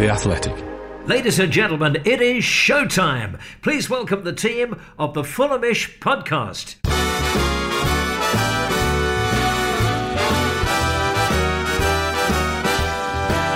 The Athletic. Ladies and gentlemen, it is showtime. Please welcome the team of the Fulhamish podcast.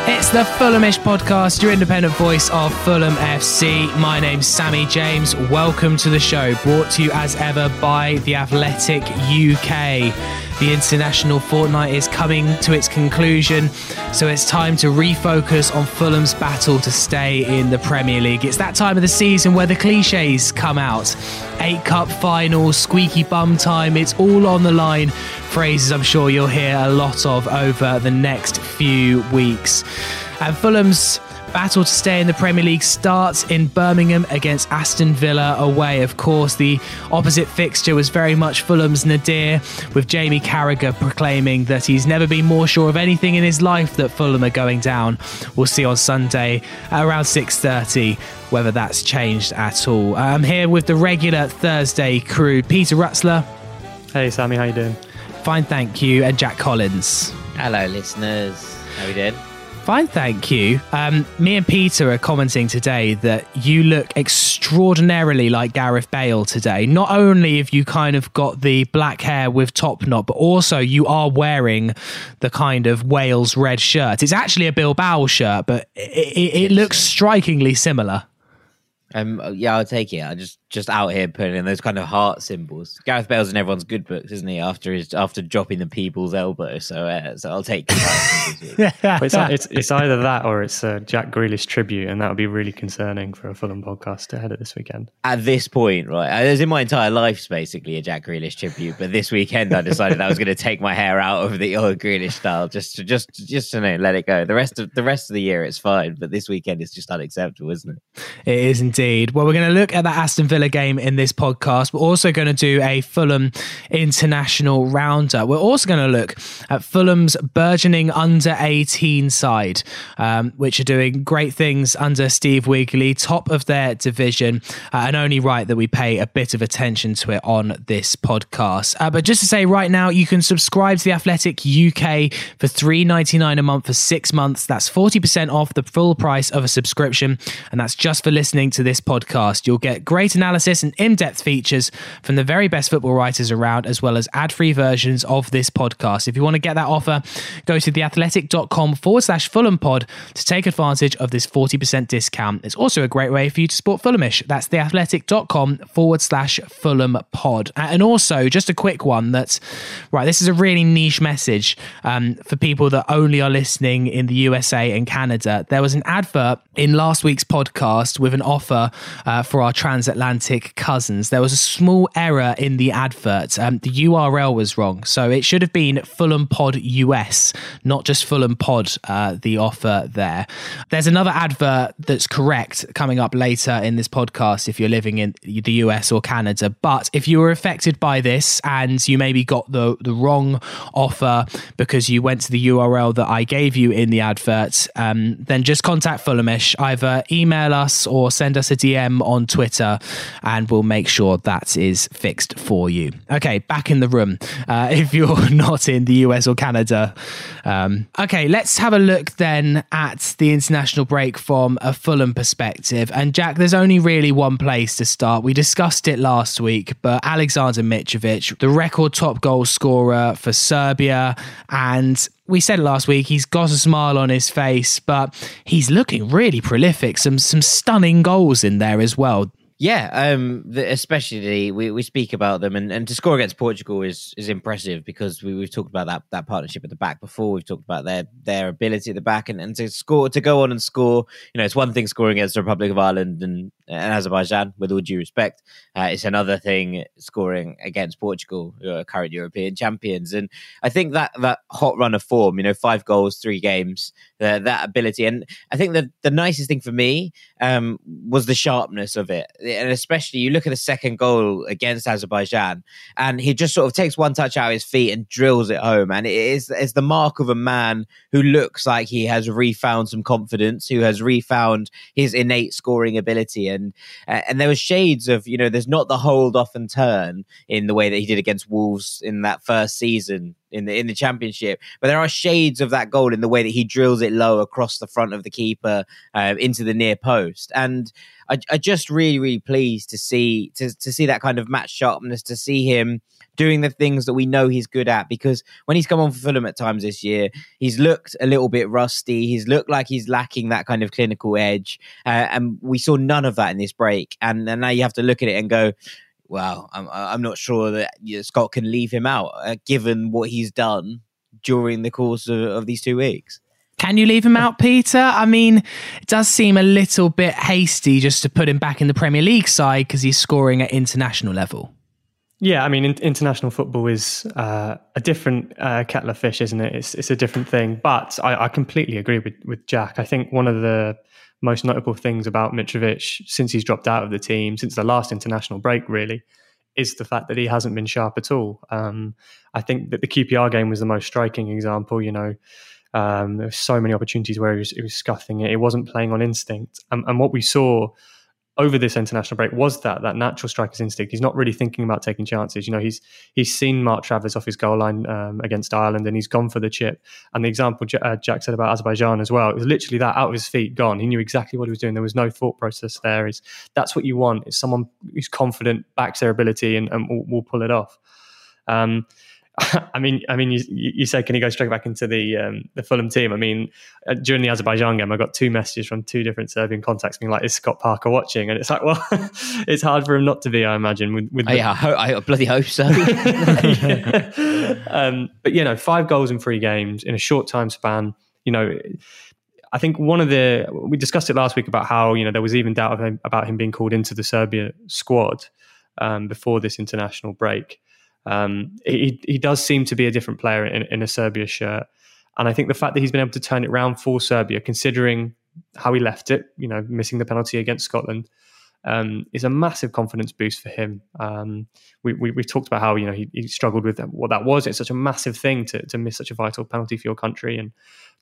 It's the Fulhamish podcast, your independent voice of Fulham FC. My name's Sammy James. Welcome to the show, brought to you as ever by The Athletic UK. The international fortnight is coming to its conclusion, so it's time to refocus on Fulham's battle to stay in the Premier League. It's that time of the season where the cliches come out. Eight cup finals, squeaky bum time, it's all on the line. Phrases I'm sure you'll hear a lot of over the next few weeks. And Fulham's battle to stay in the Premier League starts in Birmingham against Aston Villa away. Of course, the opposite fixture was very much Fulham's nadir, with Jamie Carragher proclaiming that he's never been more sure of anything in his life that Fulham are going down. We'll see on Sunday at around 6:30 whether that's changed at all. I'm here with the regular Thursday crew: Peter Rutzler. Hey Sammy, how you doing? Fine, thank you, and Jack Collins. Hello, listeners. How we doing? Fine, thank you. Um, me and Peter are commenting today that you look extraordinarily like Gareth Bale today. Not only have you kind of got the black hair with top knot, but also you are wearing the kind of Wales red shirt. It's actually a Bilbao shirt, but it, it, it looks strikingly similar. Um, yeah, I'll take it. I just just out here putting in those kind of heart symbols. Gareth Bale's in everyone's good books, isn't he? After his after dropping the people's elbow, so uh, so I'll take. the heart it's, it's it's either that or it's a Jack Grealish tribute, and that would be really concerning for a Fulham podcast ahead of this weekend. At this point, right, as in my entire life's basically a Jack Grealish tribute, but this weekend I decided I was going to take my hair out of the old Grealish style, just to, just just to know, let it go. The rest of the rest of the year it's fine, but this weekend it's just unacceptable, isn't it? It is indeed. Well, we're going to look at that Aston Villa game in this podcast. We're also going to do a Fulham international roundup. We're also going to look at Fulham's burgeoning under 18 side, um, which are doing great things under Steve Wigley, top of their division, uh, and only right that we pay a bit of attention to it on this podcast. Uh, but just to say right now, you can subscribe to the Athletic UK for $3.99 a month for six months. That's 40% off the full price of a subscription, and that's just for listening to this podcast. You'll get great analysis and in depth features from the very best football writers around, as well as ad free versions of this podcast. If you want to get that offer, go to theathletic.com forward slash Fulham pod to take advantage of this 40% discount. It's also a great way for you to support Fulhamish. That's theathletic.com forward slash Fulham pod. And also, just a quick one that's right, this is a really niche message um, for people that only are listening in the USA and Canada. There was an advert in last week's podcast with an offer uh, for our transatlantic cousins. There was a small error in the advert. Um, the URL was wrong. So it should have been Fulham Pod US, not just Fulham Pod, uh, the offer there. There's another advert that's correct coming up later in this podcast if you're living in the US or Canada. But if you were affected by this and you maybe got the, the wrong offer because you went to the URL that I gave you in the advert, um, then just contact Fulhamish. Either email us or send us a DM on Twitter and we'll make sure that is fixed for you. Okay, back in the room. Uh, if you're not in the US or Canada. Um, okay, let's have a look then at the international break from a Fulham perspective. And Jack, there's only really one place to start. We discussed it last week, but Alexander Mitrovic, the record top goal scorer for Serbia, and we said last week. He's got a smile on his face, but he's looking really prolific. Some some stunning goals in there as well. Yeah, um, the, especially we, we speak about them, and, and to score against Portugal is is impressive because we, we've talked about that that partnership at the back before. We've talked about their their ability at the back, and, and to score to go on and score. You know, it's one thing scoring against the Republic of Ireland and and Azerbaijan, with all due respect. Uh, it's another thing scoring against Portugal, who current European champions. And I think that that hot run of form, you know, five goals, three games, that ability. And I think that the nicest thing for me um, was the sharpness of it. And especially you look at the second goal against Azerbaijan, and he just sort of takes one touch out of his feet and drills it home. And it is it's the mark of a man who looks like he has refound some confidence, who has refound his innate scoring ability. And uh, and there were shades of, you know, there's not the hold off and turn in the way that he did against Wolves in that first season in the in the championship. But there are shades of that goal in the way that he drills it low across the front of the keeper uh, into the near post. And I, I just really really pleased to see to to see that kind of match sharpness, to see him doing the things that we know he's good at. Because when he's come on for Fulham at times this year, he's looked a little bit rusty. He's looked like he's lacking that kind of clinical edge, uh, and we saw none of that in this break. And, and now you have to look at it and go, well, I'm I'm not sure that you know, Scott can leave him out, uh, given what he's done during the course of, of these two weeks. Can you leave him out, Peter? I mean, it does seem a little bit hasty just to put him back in the Premier League side because he's scoring at international level. Yeah, I mean, in, international football is uh, a different uh, kettle of fish, isn't it? It's it's a different thing. But I, I completely agree with with Jack. I think one of the most notable things about Mitrovic since he's dropped out of the team, since the last international break, really, is the fact that he hasn't been sharp at all. Um, I think that the QPR game was the most striking example. You know, um, there were so many opportunities where he was, he was scuffing it. He wasn't playing on instinct, and, and what we saw over this international break was that that natural striker's instinct. He's not really thinking about taking chances. You know, he's he's seen Mark Travers off his goal line um, against Ireland, and he's gone for the chip. And the example uh, Jack said about Azerbaijan as well, it was literally that out of his feet, gone. He knew exactly what he was doing. There was no thought process there. Is that's what you want? Is someone who's confident, backs their ability, and, and will, will pull it off. Um, I mean, I mean, you, you say can he go straight back into the um, the Fulham team? I mean, uh, during the Azerbaijan game, I got two messages from two different Serbian contacts being like, "Is Scott Parker watching?" And it's like, well, it's hard for him not to be, I imagine. With, with oh, yeah, I, ho- I, bloody hope so. um, but you know, five goals in three games in a short time span. You know, I think one of the we discussed it last week about how you know there was even doubt him, about him being called into the Serbia squad um, before this international break. Um, he he does seem to be a different player in, in a Serbia shirt, and I think the fact that he's been able to turn it around for Serbia, considering how he left it, you know, missing the penalty against Scotland, um, is a massive confidence boost for him. Um, we, we, we talked about how you know he, he, struggled with what that was. It's such a massive thing to to miss such a vital penalty for your country and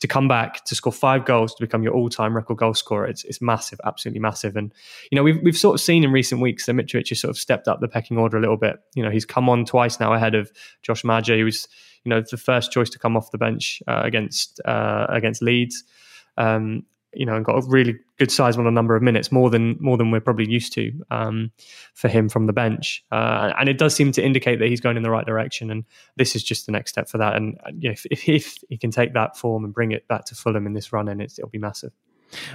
to come back to score five goals to become your all time record goal scorer. It's it's massive, absolutely massive. And you know we've we've sort of seen in recent weeks that Mitrovic has sort of stepped up the pecking order a little bit. You know he's come on twice now ahead of Josh Maja, who was you know the first choice to come off the bench uh, against uh, against Leeds. Um, you know, and got a really good size on a number of minutes, more than more than we're probably used to um, for him from the bench. Uh, and it does seem to indicate that he's going in the right direction. And this is just the next step for that. And you know, if, if, if he can take that form and bring it back to Fulham in this run, and it'll be massive.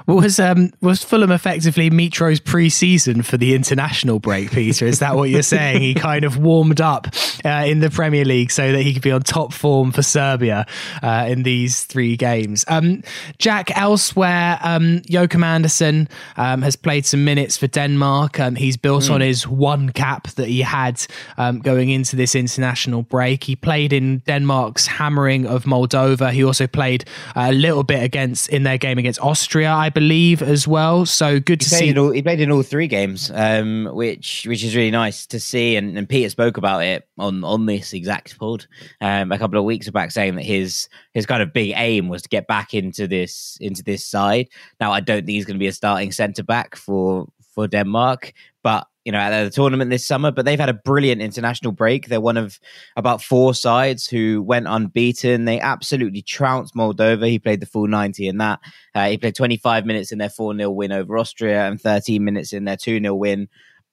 Was um was Fulham effectively Mitro's pre-season for the international break, Peter? Is that what you're saying? he kind of warmed up uh, in the Premier League so that he could be on top form for Serbia uh, in these three games. Um, Jack, elsewhere, um, Joachim Andersen um, has played some minutes for Denmark. Um, he's built mm. on his one cap that he had um, going into this international break. He played in Denmark's hammering of Moldova. He also played a little bit against in their game against Austria I believe, as well. So good to see. All, he played in all three games, um, which which is really nice to see. And, and, Peter spoke about it on on this exact pod um, a couple of weeks back, saying that his his kind of big aim was to get back into this into this side. Now, I don't think he's going to be a starting centre back for for Denmark, but you know, at the tournament this summer, but they've had a brilliant international break. They're one of about four sides who went unbeaten. They absolutely trounced Moldova. He played the full 90 in that. Uh, he played 25 minutes in their 4 0 win over Austria and 13 minutes in their 2 0 win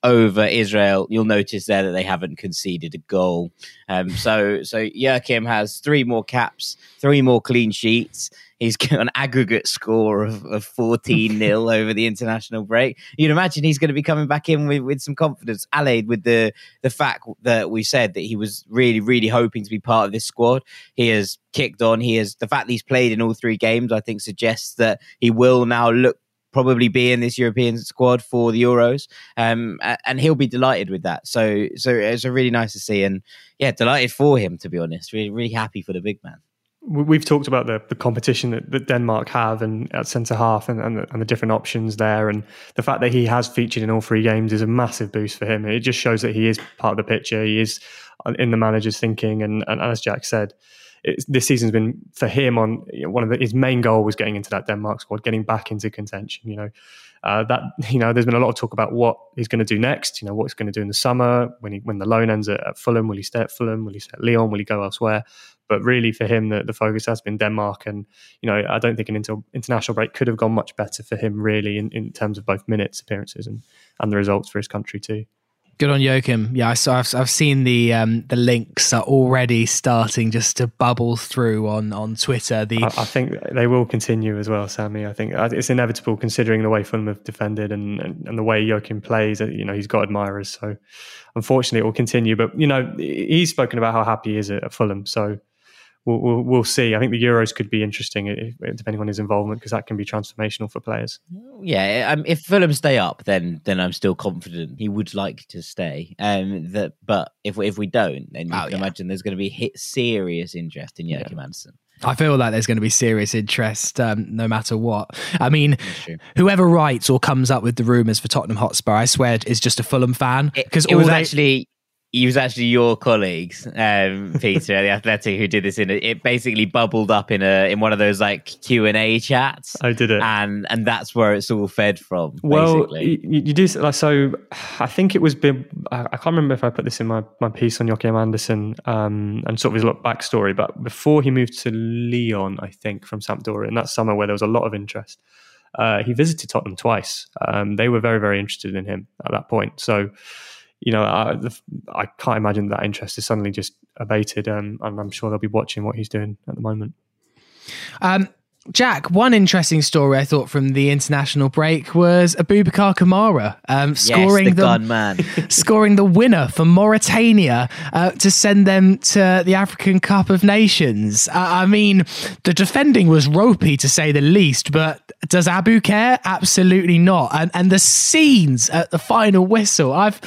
over Israel. You'll notice there that they haven't conceded a goal. Um, so, so Joachim has three more caps, three more clean sheets. He's got an aggregate score of, of 14 nil over the international break. You'd imagine he's going to be coming back in with, with some confidence, allied with the, the fact that we said that he was really, really hoping to be part of this squad. He has kicked on. He has the fact that he's played in all three games, I think, suggests that he will now look probably be in this European squad for the Euros, um, and he'll be delighted with that. So, so it's a really nice to see, and yeah, delighted for him to be honest. Really, really happy for the big man we've talked about the, the competition that, that Denmark have and at centre half and, and the, and, the, different options there and the fact that he has featured in all three games is a massive boost for him. It just shows that he is part of the picture. He is in the manager's thinking and, and as Jack said, this season's been for him on you know, one of the, his main goal was getting into that Denmark squad, getting back into contention. You know, uh, that you know, there's been a lot of talk about what he's going to do next. You know, what he's going to do in the summer when he when the loan ends at, at, Fulham. Will he stay at Fulham? Will he stay at Lyon? Will he go elsewhere? But really, for him, the, the focus has been Denmark, and you know, I don't think an inter- international break could have gone much better for him, really, in, in terms of both minutes, appearances, and and the results for his country too. Good on Joachim. Yeah, I saw. I've, I've seen the um, the links are already starting just to bubble through on on Twitter. The I, I, think they will continue as well, Sammy. I think it's inevitable considering the way Fulham have defended and, and, and the way Joachim plays. You know, he's got admirers, so unfortunately it will continue. But you know, he's spoken about how happy he is at Fulham, so we'll, we'll, we'll see. I think the Euros could be interesting if, depending on his involvement because that can be transformational for players. Yeah, um, if Fulham stay up, then then I'm still confident he would like to stay. Um, that but if if we don't, then you oh, can yeah. imagine there's going to be hit serious interest in Joachim yeah. Andersen. I feel like there's going to be serious interest um, no matter what. I mean, whoever writes or comes up with the rumours for Tottenham Hotspur, I swear, is just a Fulham fan. Because it, it was they, actually it was actually your colleagues, um, Peter, the Athletic, who did this. In it basically bubbled up in a in one of those like Q and A chats. I did it, and and that's where it's all fed from. Well, you, you, do like so. I think it was. I can't remember if I put this in my, my piece on Joachim Andersen um, and sort of his backstory. But before he moved to Lyon, I think from Sampdoria in that summer where there was a lot of interest, uh, he visited Tottenham twice. Um, they were very very interested in him at that point. So you know, I, I can't imagine that interest is suddenly just abated, um, and I'm sure they'll be watching what he's doing at the moment. Um, Jack, one interesting story I thought from the international break was Aboubakar Kamara um, scoring yes, the, the man, scoring the winner for Mauritania uh, to send them to the African Cup of Nations. Uh, I mean, the defending was ropey to say the least, but does Abu care? Absolutely not. And and the scenes at the final whistle, I've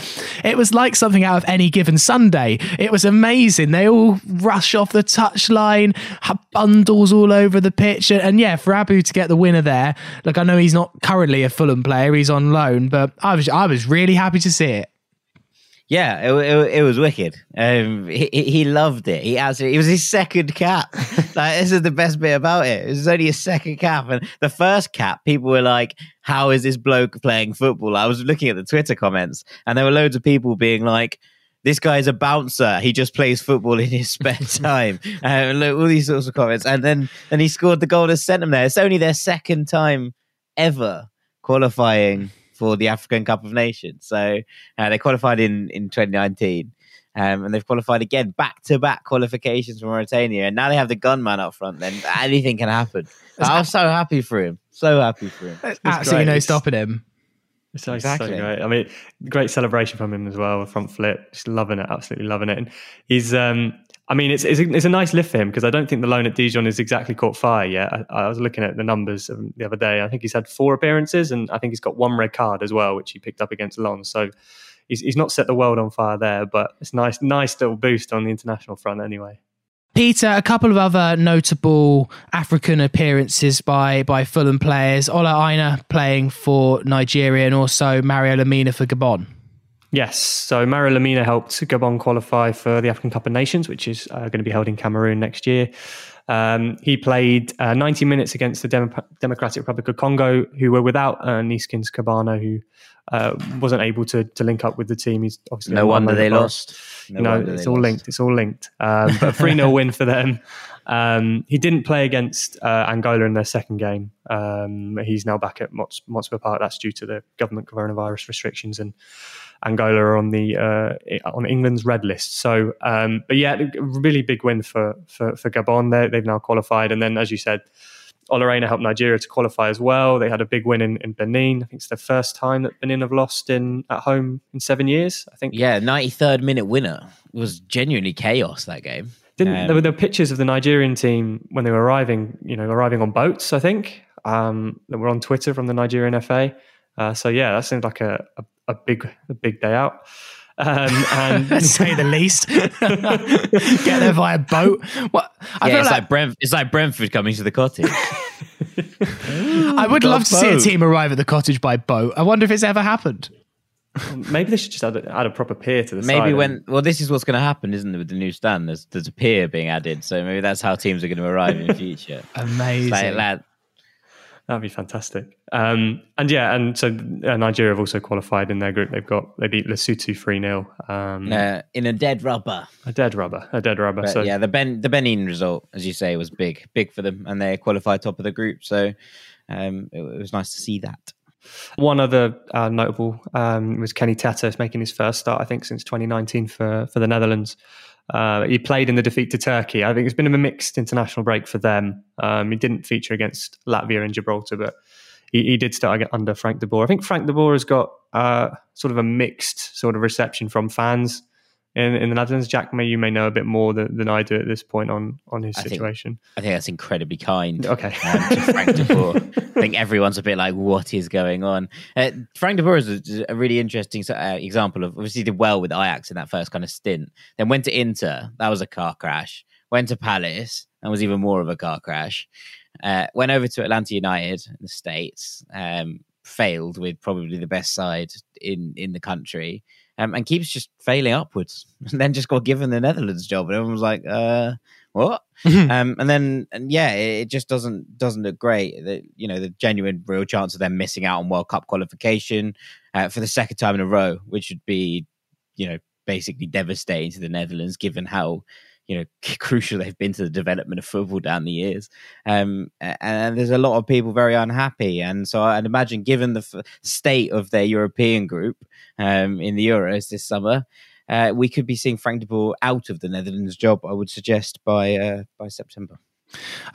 it was like something out of any given Sunday. It was amazing. They all rush off the touchline, have bundles all over the pitch. And, and yeah, for Abu to get the winner there, look, I know he's not currently a Fulham player, he's on loan, but I was I was really happy to see it. Yeah, it, it, it was wicked. Um, he, he loved it. He absolutely. It was his second cap. like this is the best bit about it. It was only his second cap, and the first cap, people were like, "How is this bloke playing football?" I was looking at the Twitter comments, and there were loads of people being like, this guy is a bouncer. He just plays football in his spare time. uh, look, all these sorts of comments. And then and he scored the goal that sent them there. It's only their second time ever qualifying for the African Cup of Nations. So uh, they qualified in, in 2019. Um, and they've qualified again, back to back qualifications for Mauritania. And now they have the gunman up front, then anything can happen. I was so happy for him. So happy for him. Absolutely no stopping him. So, exactly. So great. I mean, great celebration from him as well. Front flip, just loving it, absolutely loving it. And he's, um, I mean, it's it's a, it's a nice lift for him because I don't think the loan at Dijon has exactly caught fire yet. I, I, was looking at the numbers the other day. I think he's had four appearances, and I think he's got one red card as well, which he picked up against Lens. So he's he's not set the world on fire there, but it's nice nice little boost on the international front anyway. Peter, a couple of other notable African appearances by by Fulham players. Ola Aina playing for Nigeria and also Mario Lemina for Gabon. Yes, so Mario Lemina helped Gabon qualify for the African Cup of Nations, which is uh, going to be held in Cameroon next year. Um, he played uh, 90 minutes against the Dem- Democratic Republic of Congo, who were without uh, Neeskens Kebano, who uh, wasn't able to to link up with the team. He's obviously no wonder they lost. No, no it's all lost. linked. It's all linked. Um, but a 3 0 win for them. Um, he didn't play against uh, Angola in their second game. Um, he's now back at Mots- Motspur Park. That's due to the government coronavirus restrictions and Angola are on the uh, on England's red list. So, um, but yeah, a really big win for for, for Gabon. they they've now qualified, and then as you said, Ola Aina helped Nigeria to qualify as well. They had a big win in, in Benin. I think it's the first time that Benin have lost in at home in seven years. I think. Yeah, ninety third minute winner. It was genuinely chaos that game. Didn't um, there were the pictures of the Nigerian team when they were arriving, you know, arriving on boats. I think um, that were on Twitter from the Nigerian FA. Uh, so yeah, that seemed like a, a, a big a big day out. Um, and say the least, get there via boat. What I yeah, it's like, like Brent, it's like Brentford coming to the cottage. I would love to see a team arrive at the cottage by boat. I wonder if it's ever happened. Maybe they should just add a, add a proper pier to the maybe side. when well, this is what's going to happen, isn't it? With the new stand, there's there's a pier being added, so maybe that's how teams are going to arrive in the future. Amazing. Like, that, That'd be fantastic. Um, and yeah, and so uh, Nigeria have also qualified in their group. They've got they beat Lesotho three 0 um, uh, in a dead rubber. A dead rubber. A dead rubber. But so yeah, the Ben the Benin result, as you say, was big, big for them, and they qualified top of the group. So um, it, it was nice to see that. One other uh, notable um, was Kenny Tete making his first start, I think, since 2019 for for the Netherlands. Uh, he played in the defeat to Turkey. I think it's been a mixed international break for them. Um, he didn't feature against Latvia and Gibraltar, but he, he, did start under Frank de Boer. I think Frank de Boer has got uh, sort of a mixed sort of reception from fans in, in the Netherlands. Jack, may you may know a bit more than, than I do at this point on on his I situation. Think, I think that's incredibly kind. Okay, um, to Frank de Boer. I think everyone's a bit like, what is going on? Uh, Frank de Boer is a, a really interesting uh, example of obviously did well with Ajax in that first kind of stint. Then went to Inter, that was a car crash. Went to Palace, and was even more of a car crash. Uh, went over to Atlanta United in the States, um, failed with probably the best side in in the country um, and keeps just failing upwards. And then just got given the Netherlands job, and everyone was like, uh, "What?" um, and then, and yeah, it, it, just doesn't doesn't look great. The, you know, the genuine real chance of them missing out on World Cup qualification uh, for the second time in a row, which would be, you know, basically devastating to the Netherlands, given how you know crucial they've been to the development of football down the years um, and there's a lot of people very unhappy and so i'd imagine given the f- state of their european group um, in the euros this summer uh, we could be seeing frank de boer out of the netherlands job i would suggest by uh, by september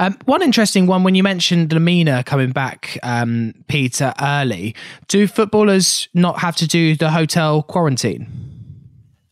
um, one interesting one when you mentioned Lemina coming back, um, Peter, early. Do footballers not have to do the hotel quarantine?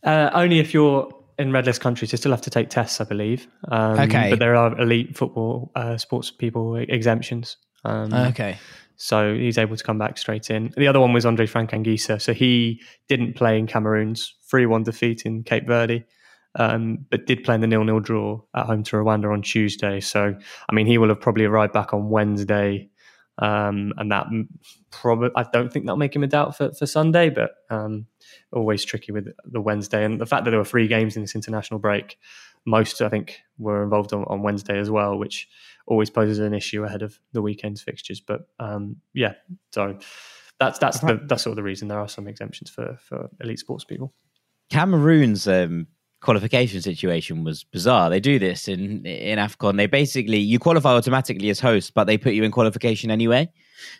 Uh, only if you're in red list countries, you still have to take tests, I believe. Um, okay. But there are elite football uh, sports people exemptions. Um, okay. So he's able to come back straight in. The other one was Andre Frank Anguissa. So he didn't play in Cameroon's 3 1 defeat in Cape Verde, um, but did play in the nil nil draw at home to Rwanda on Tuesday. So, I mean, he will have probably arrived back on Wednesday. Um, and that probably, I don't think that'll make him a doubt for, for Sunday, but um, always tricky with the Wednesday. And the fact that there were three games in this international break, most I think were involved on, on Wednesday as well, which always poses an issue ahead of the weekend's fixtures. But um, yeah, so that's that's the that's sort of the reason there are some exemptions for for elite sports people. Cameroon's um, qualification situation was bizarre. They do this in in Afcon. They basically you qualify automatically as host, but they put you in qualification anyway.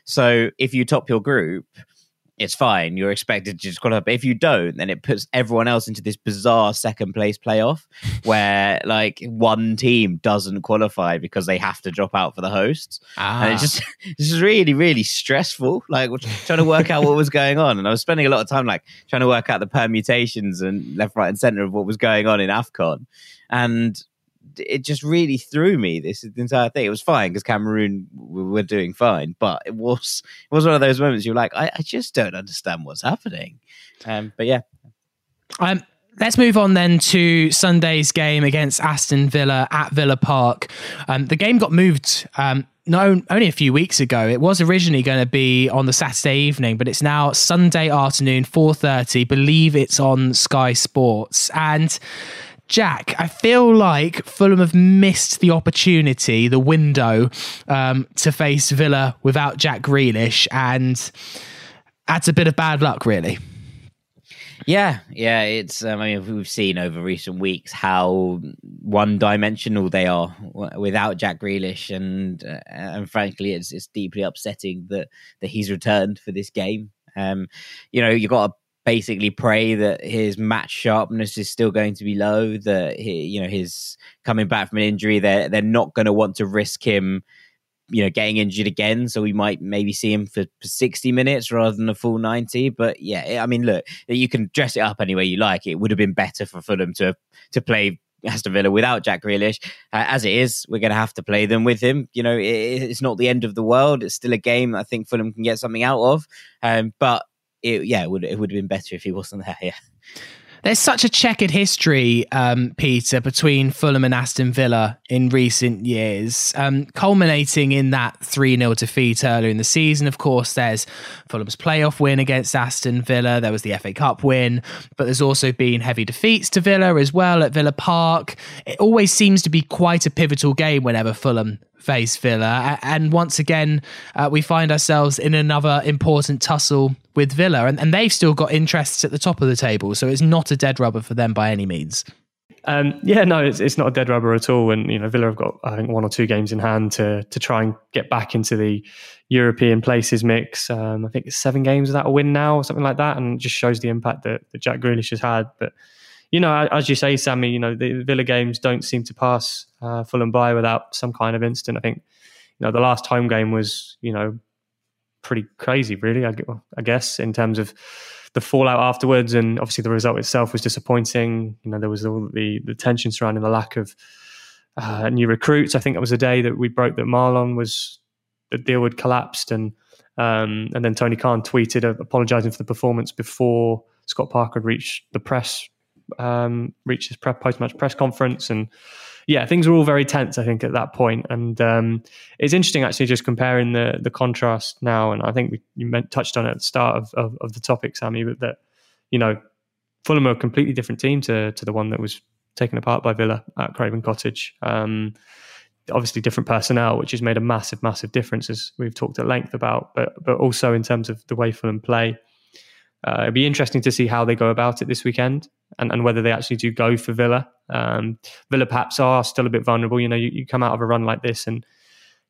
So if you top your group, it's fine. You're expected to just qualify. But if you don't, then it puts everyone else into this bizarre second place playoff where like one team doesn't qualify because they have to drop out for the hosts. Ah. And it's just it's just really, really stressful. Like trying to work out what was going on. And I was spending a lot of time like trying to work out the permutations and left, right, and centre of what was going on in AFCON. And it just really threw me this entire thing. It was fine because Cameroon were doing fine, but it was it was one of those moments you're like, I, I just don't understand what's happening. Um, but yeah. Um, let's move on then to Sunday's game against Aston Villa at Villa Park. Um, the game got moved um, no, only a few weeks ago. It was originally going to be on the Saturday evening, but it's now Sunday afternoon, four thirty. Believe it's on Sky Sports, and Jack, I feel like Fulham have missed the opportunity, the window, um, to face Villa without Jack Grealish, and that's a bit of bad luck, really. Yeah, yeah, it's. Um, I mean, we've seen over recent weeks how one-dimensional they are without Jack Grealish, and uh, and frankly, it's it's deeply upsetting that that he's returned for this game. Um, you know, you've got to basically pray that his match sharpness is still going to be low. That he, you know, his coming back from an injury, they're they're not going to want to risk him, you know, getting injured again. So we might maybe see him for, for sixty minutes rather than a full ninety. But yeah, I mean, look, you can dress it up any way you like. It would have been better for Fulham to to play Aston Villa without Jack Grealish. Uh, as it is, we're going to have to play them with him. You know, it, it's not the end of the world. It's still a game I think Fulham can get something out of. Um, but it, yeah, it would it would have been better if he wasn't there. Yeah. There's such a checkered history, um, Peter, between Fulham and Aston Villa in recent years, um, culminating in that 3 0 defeat earlier in the season. Of course, there's Fulham's playoff win against Aston Villa, there was the FA Cup win, but there's also been heavy defeats to Villa as well at Villa Park. It always seems to be quite a pivotal game whenever Fulham face Villa. And once again, uh, we find ourselves in another important tussle with Villa. And, and they've still got interests at the top of the table. So it's not a dead rubber for them by any means. Um, yeah, no, it's, it's not a dead rubber at all. And, you know, Villa have got, I think, one or two games in hand to to try and get back into the European places mix. Um, I think it's seven games without a win now or something like that. And just shows the impact that, that Jack Grealish has had. But, you know, as you say, Sammy, you know, the Villa games don't seem to pass uh, Fulham by without some kind of incident. I think, you know, the last home game was, you know, pretty crazy, really, I, I guess, in terms of the fallout afterwards. And obviously the result itself was disappointing. You know, there was all the, the tension surrounding the lack of uh, new recruits. I think that was the day that we broke that Marlon was, the deal had collapsed. And, um, and then Tony Khan tweeted uh, apologising for the performance before Scott Parker reached the press um, reached his post match press conference, and yeah, things were all very tense. I think at that point, and um, it's interesting actually just comparing the the contrast now. And I think we, you meant, touched on it at the start of, of, of the topic, Sammy, but that you know Fulham are a completely different team to to the one that was taken apart by Villa at Craven Cottage. Um, obviously, different personnel, which has made a massive, massive difference, as we've talked at length about. But but also in terms of the way Fulham play. Uh, it'd be interesting to see how they go about it this weekend and, and whether they actually do go for Villa. Um, Villa perhaps are still a bit vulnerable. You know, you, you come out of a run like this and,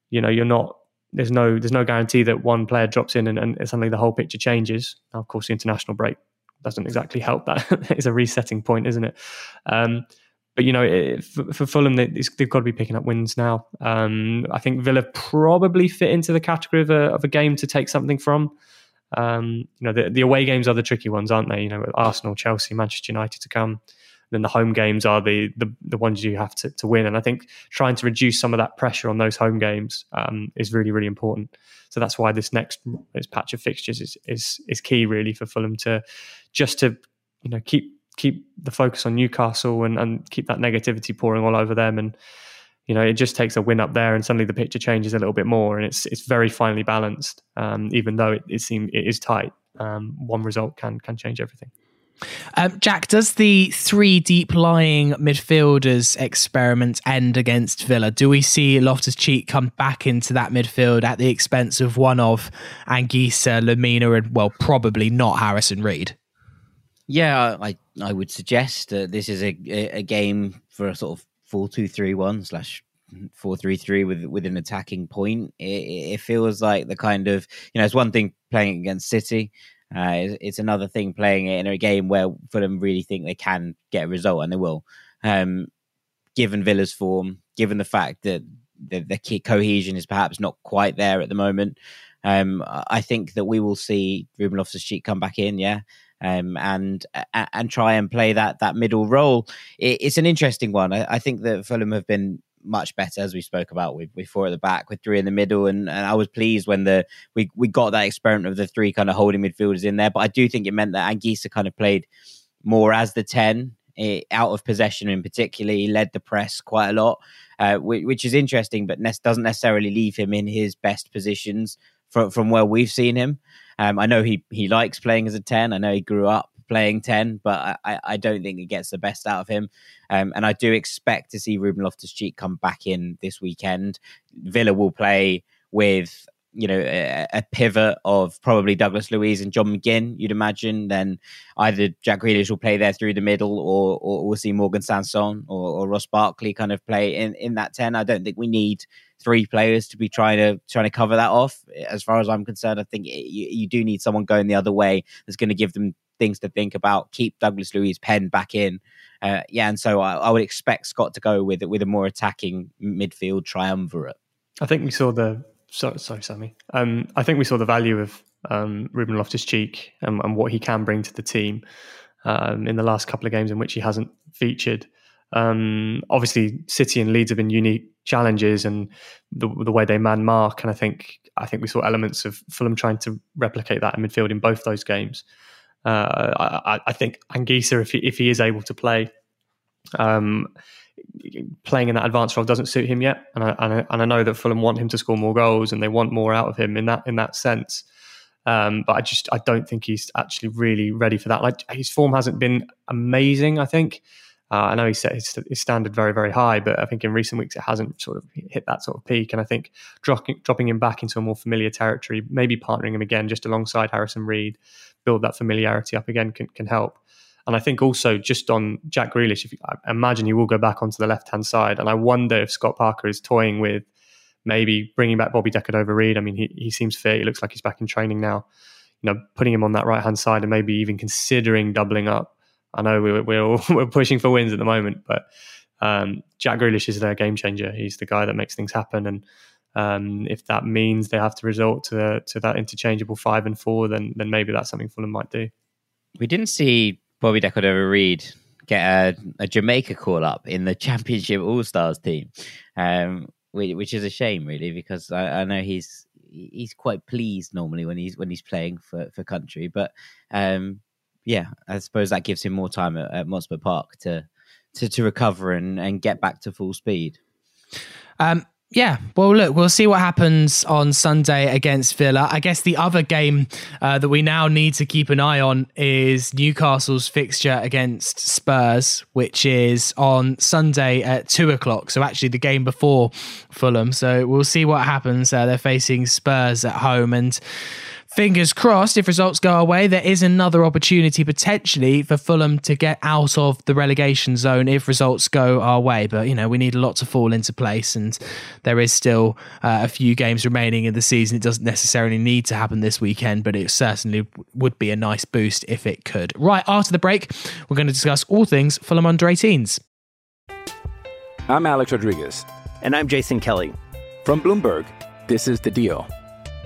you know, you're not, there's no, there's no guarantee that one player drops in and, and suddenly the whole picture changes. Now, of course, the international break doesn't exactly help that. it's a resetting point, isn't it? Um, but you know, it, for, for, Fulham, they, have got to be picking up wins now. Um, I think Villa probably fit into the category of a, of a game to take something from. Um, you know, the, the away games are the tricky ones, aren't they? You know, Arsenal, Chelsea, Manchester United to come. Then the home games are the the, the ones you have to, to win. And I think trying to reduce some of that pressure on those home games um, is really, really important. So that's why this next this patch of fixtures is is is key really for Fulham to just to you know keep keep the focus on Newcastle and, and keep that negativity pouring all over them and you know, it just takes a win up there, and suddenly the picture changes a little bit more, and it's it's very finely balanced. Um, even though it, it seems it is tight, um, one result can can change everything. Um, Jack, does the three deep lying midfielders experiment end against Villa? Do we see Loftus Cheek come back into that midfield at the expense of one of Anguissa, Lemina, and well, probably not Harrison Reed? Yeah, I I would suggest that this is a a game for a sort of four two three one slash four three three with with an attacking point. It, it, feels like the kind of you know it's one thing playing against City. Uh, it's, it's, another thing playing it in a game where Fulham really think they can get a result, and they will. Um, given Villa's form, given the fact that the, the key cohesion is perhaps not quite there at the moment, um, I think that we will see Ruben Loftus-Cheek come back in. Yeah, um, and and try and play that that middle role. It, it's an interesting one. I, I, think that Fulham have been much better as we spoke about with, with four at the back, with three in the middle, and, and I was pleased when the we we got that experiment of the three kind of holding midfielders in there. But I do think it meant that Anguissa kind of played more as the ten. Eh, out of possession in particular, he led the press quite a lot, uh, which, which, is interesting, but doesn't necessarily leave him in his best positions from, from where we've seen him. Um, I know he he likes playing as a ten. I know he grew up playing ten, but I, I don't think it gets the best out of him. Um, and I do expect to see Ruben Loftus Cheek come back in this weekend. Villa will play with you know a, a, pivot of probably Douglas Luiz and John McGinn. You'd imagine. Then either Jack Grealish will play there through the middle, or, or we'll see Morgan Sanson or, or Ross Barkley kind of play in in that ten. I don't think we need three players to be trying to trying to cover that off. As far as I'm concerned, I think it, you, you do need someone going the other way that's going to give them things to think about. Keep Douglas Luiz Penn back in, uh, yeah, and so I, I, would expect Scott to go with with a more attacking midfield triumvirate. I think we saw the sorry, sorry Sammy. Um, I think we saw the value of um, Ruben Loftus Cheek and, and, what he can bring to the team um, in the last couple of games in which he hasn't featured. Um, obviously, City and Leeds have been unique challenges, and the, the way they man mark. And I think I think we saw elements of Fulham trying to replicate that in midfield in both those games. Uh, I, I, think Anguissa, if he, if he is able to play, um, playing in that advanced role doesn't suit him yet, and I, and I, and I know that Fulham want him to score more goals and they want more out of him in that in that sense. Um, but I just I don't think he's actually really ready for that. Like his form hasn't been amazing. I think uh, I know he set his, his, standard very very high, but I think in recent weeks it hasn't sort of hit that sort of peak. And I think dropping dropping him back into a more familiar territory, maybe partnering him again just alongside Harrison Reed, build that familiarity up again can can help. And I think also just on Jack Grealish, if you, I imagine he will go back onto the left hand side, and I wonder if Scott Parker is toying with maybe bringing back Bobby Decordova-Reid. I mean, he he seems fit. He looks like he's back in training now. You know, putting him on that right hand side and maybe even considering doubling up. I know we're we're, we're pushing for wins at the moment, but um, Jack Grealish is their game changer. He's the guy that makes things happen, and um, if that means they have to resort to the, to that interchangeable five and four, then then maybe that's something Fulham might do. We didn't see Bobby Decordova-Reid get a, a, Jamaica call up in the Championship All Stars team, um, which, which, is a shame, really, because I, I, know he's he's quite pleased normally when he's when he's playing for, for country, but um, yeah, I suppose that gives him more time at, at Motspur Park to, to to recover and, and get back to full speed. Um, yeah, well, look, we'll see what happens on Sunday against Villa. I guess the other game uh, that we now need to keep an eye on is Newcastle's fixture against Spurs, which is on Sunday at two o'clock. So, actually, the game before Fulham. So, we'll see what happens. Uh, they're facing Spurs at home. And fingers crossed, if results go away, there is another opportunity potentially for Fulham to get out of the relegation zone if results go our way. But, you know, we need a lot to fall into place, and there is still uh, a few games remaining in the season. It doesn't necessarily need to happen this weekend, but it certainly would be a nice boost if it could. Right, after the break, we're going to discuss all things Fulham under 18s. I'm Alex Rodriguez. And I'm Jason Kelly. From Bloomberg, this is The Deal.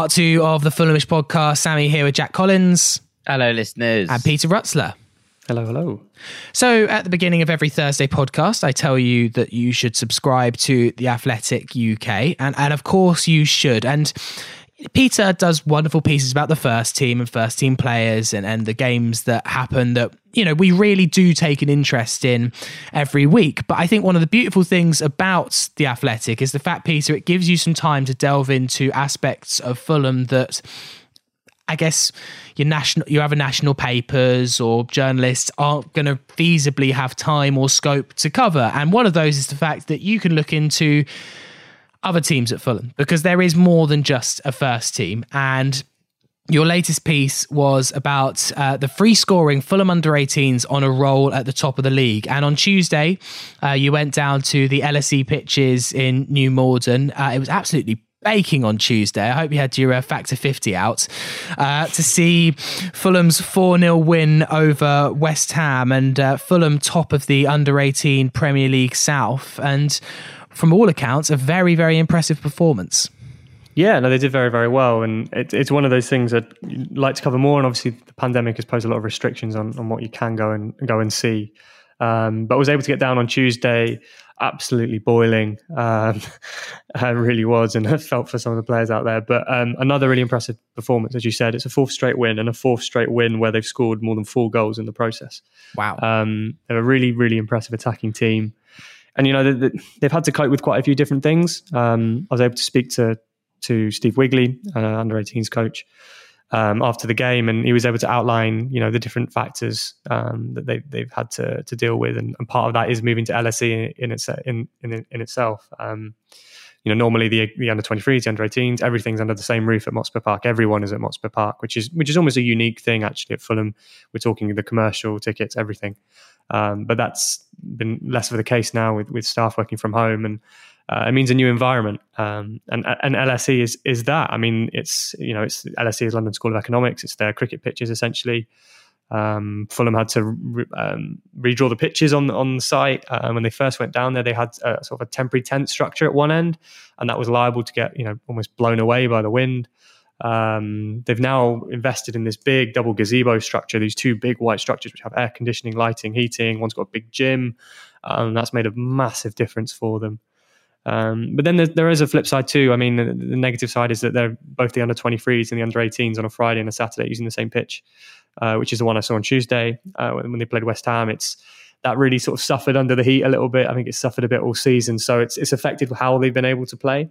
Part two of the Fulhamish podcast. Sammy here with Jack Collins. Hello, listeners. And Peter Rutzler. Hello, hello. So, at the beginning of every Thursday podcast, I tell you that you should subscribe to The Athletic UK. And, and of course, you should. And Peter does wonderful pieces about the first team and first team players and, and the games that happen that, you know, we really do take an interest in every week. But I think one of the beautiful things about The Athletic is the fact, Peter, it gives you some time to delve into aspects of Fulham that I guess your national, your other national papers or journalists aren't going to feasibly have time or scope to cover. And one of those is the fact that you can look into other teams at Fulham because there is more than just a first team. And your latest piece was about uh, the free scoring Fulham under 18s on a roll at the top of the league. And on Tuesday, uh, you went down to the LSE pitches in New Malden. Uh, it was absolutely baking on Tuesday. I hope you had your uh, factor 50 out uh, to see Fulham's 4 0 win over West Ham and uh, Fulham top of the under 18 Premier League South. And from all accounts, a very, very impressive performance. Yeah, no, they did very, very well. And it, it's one of those things that you'd like to cover more. And obviously, the pandemic has posed a lot of restrictions on, on what you can go and go and see. Um, but I was able to get down on Tuesday, absolutely boiling. Um, I really was, and I felt for some of the players out there. But um, another really impressive performance, as you said. It's a fourth straight win, and a fourth straight win where they've scored more than four goals in the process. Wow. Um, they're a really, really impressive attacking team and you know they, have had to cope with quite a few different things. Um, I was able to speak to to Steve Wigley, uh, under 18s coach, um, after the game, and he was able to outline you know the different factors um, that they they've had to to deal with, and, and, part of that is moving to LSE in, in its in in, in itself. Um, you know, normally the the under 23s, the under 18s, everything's under the same roof at Motspur Park. Everyone is at Motspur Park, which is which is almost a unique thing actually at Fulham. We're talking the commercial tickets, everything. Um, but that's been less of the case now with, with staff working from home, and uh, it means a new environment. Um, and and LSE is is that. I mean, it's you know, it's LSE is London School of Economics. It's their cricket pitches essentially. Um, Fulham had to re- um, redraw the pitches on on the site. Uh, when they first went down there, they had a, sort of a temporary tent structure at one end, and that was liable to get you know almost blown away by the wind. Um, they've now invested in this big double gazebo structure, these two big white structures which have air conditioning, lighting, heating. One's got a big gym, and that's made a massive difference for them. Um, but then there, there is a flip side too. I mean, the, the, negative side is that they're both the under 23s and the under 18s on a Friday and a Saturday using the same pitch, uh, which is the one I saw on Tuesday uh, when, they played West Ham. It's that really sort of suffered under the heat a little bit. I think it's suffered a bit all season, so it's it's affected how they've been able to play.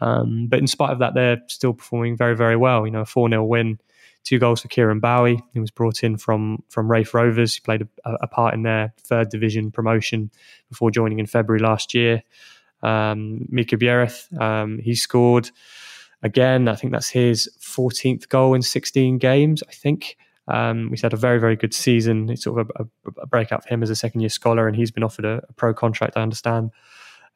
Um, but in spite of that, they're still performing very, very well. You know, a 4 0 win, two goals for Kieran Bowie, who was brought in from, from Raith Rovers. He played a, a, part in their third division promotion before joining in February last year. Um, Mika Biereth, um, he scored again. I think that's his 14th goal in 16 games, I think. Um, he's had a very, very good season. It's sort of a, a, a breakout for him as a second year scholar, and he's been offered a, a pro contract, I understand.